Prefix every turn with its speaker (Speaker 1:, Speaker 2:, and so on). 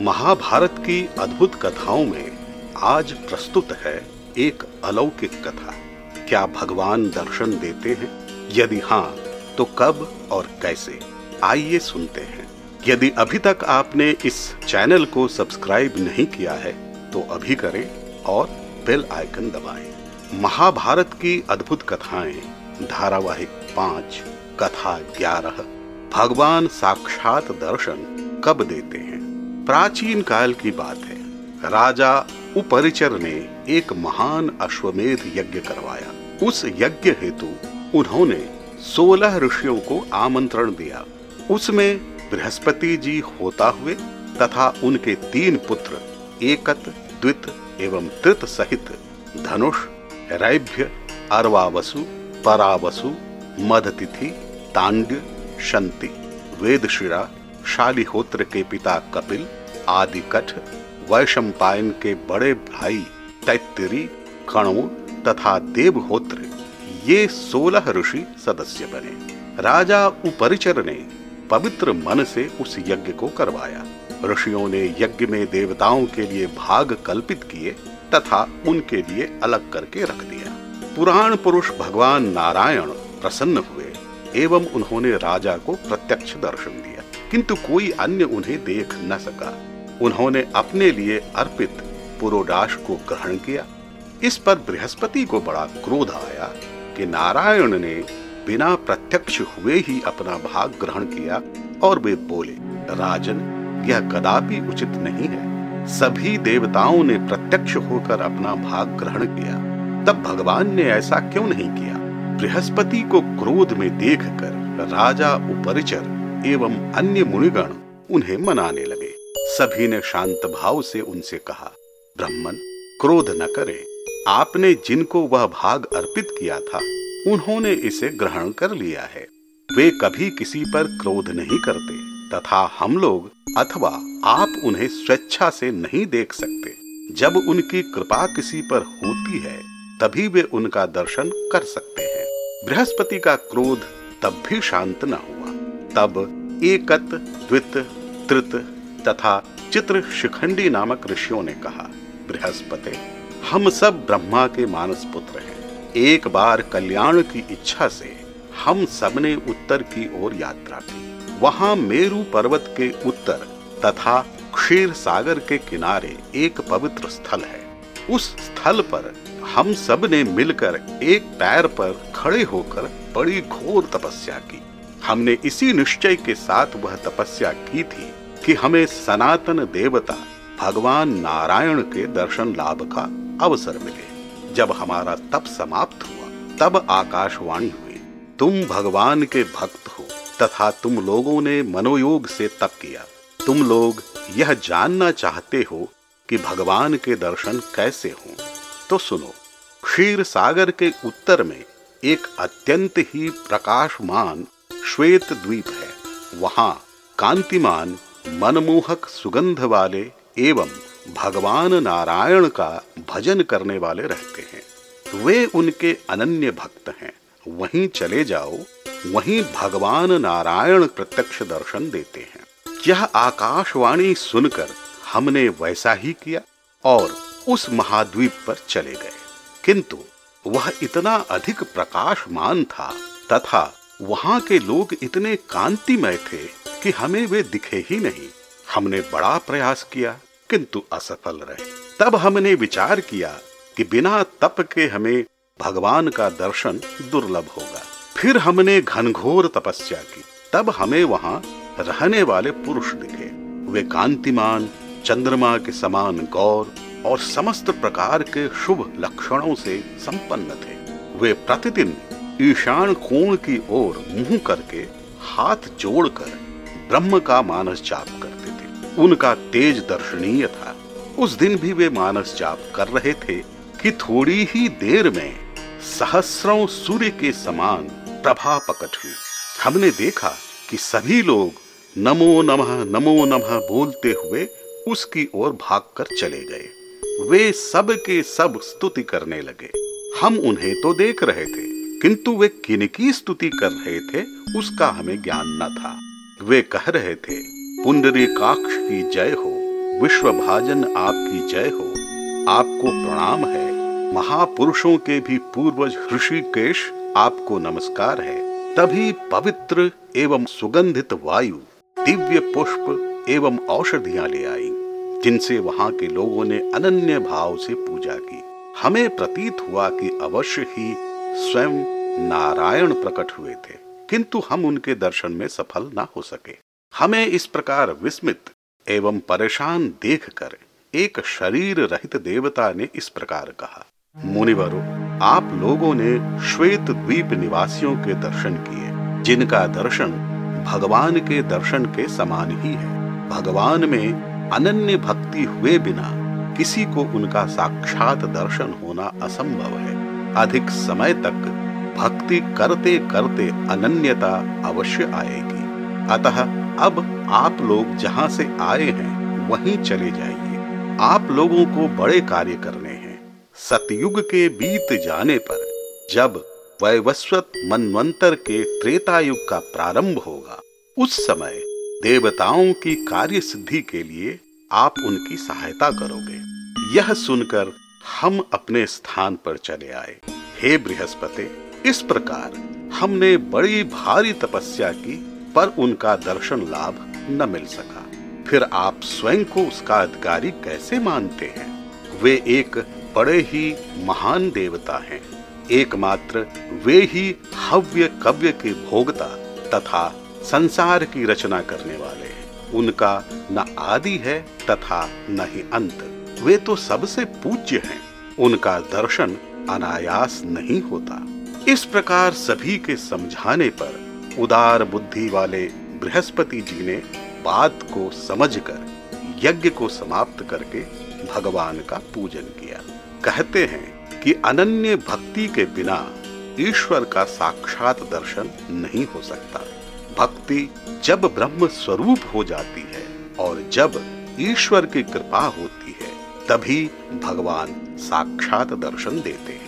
Speaker 1: महाभारत की अद्भुत कथाओं में आज प्रस्तुत है एक अलौकिक कथा। क्या भगवान दर्शन देते हैं? यदि हाँ तो कब और कैसे? आइए सुनते हैं। यदि अभी तक आपने इस चैनल को सब्सक्राइब नहीं किया है तो अभी करें और बेल आइकन दबाएँ। महाभारत की अद्भुत कथाएँ। धारावाहिक पाँच, कथा ग्यारह। भगवान साक्षात दर्शन कब देते हैं? प्राचीन काल की बात है। राजा उपरिचर ने एक महान अश्वमेध यज्ञ करवाया। उस यज्ञ हेतु उन्होंने सोलह ऋषियों को आमंत्रण दिया। उसमें बृहस्पति जी होता हुए तथा उनके तीन पुत्र, एकत, द्वित एवं तृत सहित धनुष रैभ्य अरवावसु, परावसु, मदतिथि तांड्य शंति, वेदशिरा, शालिहोत्र के पिता कपिल आदि कठ वैशंपायन के बड़े भाई तैतरी, कणु तथा देवहोत्र, ये सोलह ऋषि सदस्य बने। राजा उपरिचर ने पवित्र मन से उस यज्ञ को करवाया। ऋषियों ने यज्ञ में देवताओं के लिए भाग कल्पित किए तथा उनके लिए अलग करके रख दिया। पुराण पुरुष भगवान नारायण प्रसन्न हुए, एवं उन्होंने राजा को प्रत्यक्ष दर्शन दिया, किंतु कोई अन्य उन्हें देख न सका। उन्होंने अपने लिए अर्पित पुरोडाश को ग्रहण किया। इस पर बृहस्पति को बड़ा क्रोध आया कि नारायण ने बिना प्रत्यक्ष हुए ही अपना भाग ग्रहण किया, और वे बोले, राजन, यह कदापि उचित नहीं है। सभी देवताओं ने प्रत्यक्ष होकर अपना भाग ग्रहण किया। तब भगवान ने ऐसा क्यों नहीं किया? बृहस्पति को क्रोध में देखकर राजा उपरिचर एवं अन्य मुनिगण उन्हें मनाने लगे। सभी ने शांत भाव से उनसे कहा, ब्राह्मण, क्रोध न करें। आपने जिनको वह भाग अर्पित किया था, उन्होंने इसे ग्रहण कर लिया है। वे कभी किसी पर क्रोध नहीं करते। तथा हम लोग अथवा आप उन्हें स्वेच्छा से नहीं देख सकते। जब उनकी कृपा किसी पर होती है, तभी वे उनका दर्शन कर सकते हैं। बृहस्पति का क्रोध तब भी शांत न हुआ। तब एकत, द्वित तृत तथा चित्र शिखंडी नामक ऋषियों ने कहा, बृहस्पति, हम सब ब्रह्मा के मानस पुत्र हैं। एक बार कल्याण की इच्छा से हम सबने उत्तर की ओर यात्रा की। वहाँ मेरु पर्वत के उत्तर तथा क्षीर सागर के किनारे एक पवित्र स्थल है। उस स्थल पर हम सबने मिलकर एक पैर पर खड़े होकर बड़ी घोर तपस्या की। हमने इसी निश्चय के साथ वह तपस्या की थी कि हमें सनातन देवता भगवान नारायण के दर्शन लाभ का अवसर मिले। जब हमारा तप समाप्त हुआ, तब आकाशवाणी हुई, तुम भगवान के भक्त हो। तथा तुम लोगों ने मनोयोग से तप किया। तुम लोग यह जानना चाहते हो कि भगवान के दर्शन कैसे हों। तो सुनो, क्षीर सागर के उत्तर में एक अत्यंत ही प्रकाशमान श्वेत द्वीप है। वहाँ कांतिमान, मनमोहक सुगंध वाले एवं भगवान नारायण का भजन करने वाले रहते हैं। वे उनके अनन्य भक्त हैं। वहीं चले जाओ वहीं भगवान नारायण प्रत्यक्ष दर्शन देते हैं। यह आकाशवाणी सुनकर हमने वैसा ही किया और उस महाद्वीप पर चले गए। किंतु वह इतना अधिक प्रकाशमान था तथा वहाँ के लोग इतने कांतिमय थे कि हमें वे दिखे ही नहीं। हमने बड़ा प्रयास किया, किंतु असफल रहे। तब हमने विचार किया कि बिना तप के हमें भगवान का दर्शन दुर्लभ होगा। फिर हमने घनघोर तपस्या की। तब हमें वहाँ रहने वाले पुरुष दिखे। वे कांतिमान, चंद्रमा के समान गौर और समस्त प्रकार के शुभ लक्षणों से संपन्न थे। वे प्रतिदिन ईशान कोण की ओर मुँह करके हाथ जोड़कर ब्रह्म का मानस जाप करते थे। उनका तेज दर्शनीय था। उस दिन भी वे मानस जाप कर रहे थे कि थोड़ी ही देर में सहस्रों सूर्य के समान प्रभा पकट हुई। हमने देखा कि सभी लोग नमो नमः नमो नमः बोलते हुए उसकी ओर भागकर चले गए। वे सब के सब स्तुति करने लगे। हम उन्हें तो देख रहे थे, किंतु वे किनकी स्तुति कर रहे थे, उसका हमें ज्ञान न था। वे कह रहे थे पुंडरी काक्ष की जय हो विश्व भाजन आपकी जय हो। आपको प्रणाम है। महापुरुषों के भी पूर्वज ऋषिकेश आपको नमस्कार है। तभी पवित्र एवं सुगंधित वायु, दिव्य पुष्प एवं औषधियाँ ले आई, जिनसे वहाँ के लोगों ने अनन्य भाव से पूजा की। हमें प्रतीत हुआ कि अवश्य ही स्वयं नारायण प्रकट हुए थे, किंतु हम उनके दर्शन में सफल ना हो सके। हमें इस प्रकार विस्मित एवं परेशान देखकर एक शरीर रहित देवता ने इस प्रकार कहा, मुनिवरो आप लोगों ने श्वेत द्वीप निवासियों के दर्शन किए, जिनका दर्शन भगवान के दर्शन के समान ही है। भगवान में अनन्य भक्ति हुए बिना किसी को उनका साक्षात दर्शन होना असंभव है। अधिक समय तक भक्ति करते करते अनन्यता अवश्य आएगी। अतः अब आप लोग जहाँ से आए हैं, वहीं चले जाइए। आप लोगों को बड़े कार्य करने सतयुग के बीत जाने पर जब वैवस्वत मनवंतर के त्रेता युग का प्रारंभ होगा, उस समय देवताओं की कार्य सिद्धि के लिए आप उनकी सहायता करोगे। यह सुनकर हम अपने स्थान पर चले आए। हे बृहस्पति, इस प्रकार हमने बड़ी भारी तपस्या की, पर उनका दर्शन लाभ न मिल सका। फिर आप स्वयं को उसका अधिकारी कैसे मानते हैं? वे एक बड़े ही महान देवता हैं। एकमात्र वे ही हव्य कव्य के भोगता तथा संसार की रचना करने वाले हैं। उनका न आदि है तथा न ही अंत। वे तो सबसे पूज्य हैं। उनका दर्शन अनायास नहीं होता। इस प्रकार सभी के समझाने पर उदार बुद्धि वाले बृहस्पति जी ने बात को समझकर यज्ञ को समाप्त करके भगवान का पूजन किया। कहते हैं कि अनन्य भक्ति के बिना ईश्वर का साक्षात दर्शन नहीं हो सकता। भक्ति जब ब्रह्म स्वरूप हो जाती है और जब ईश्वर की कृपा होती है, तभी भगवान साक्षात दर्शन देते हैं।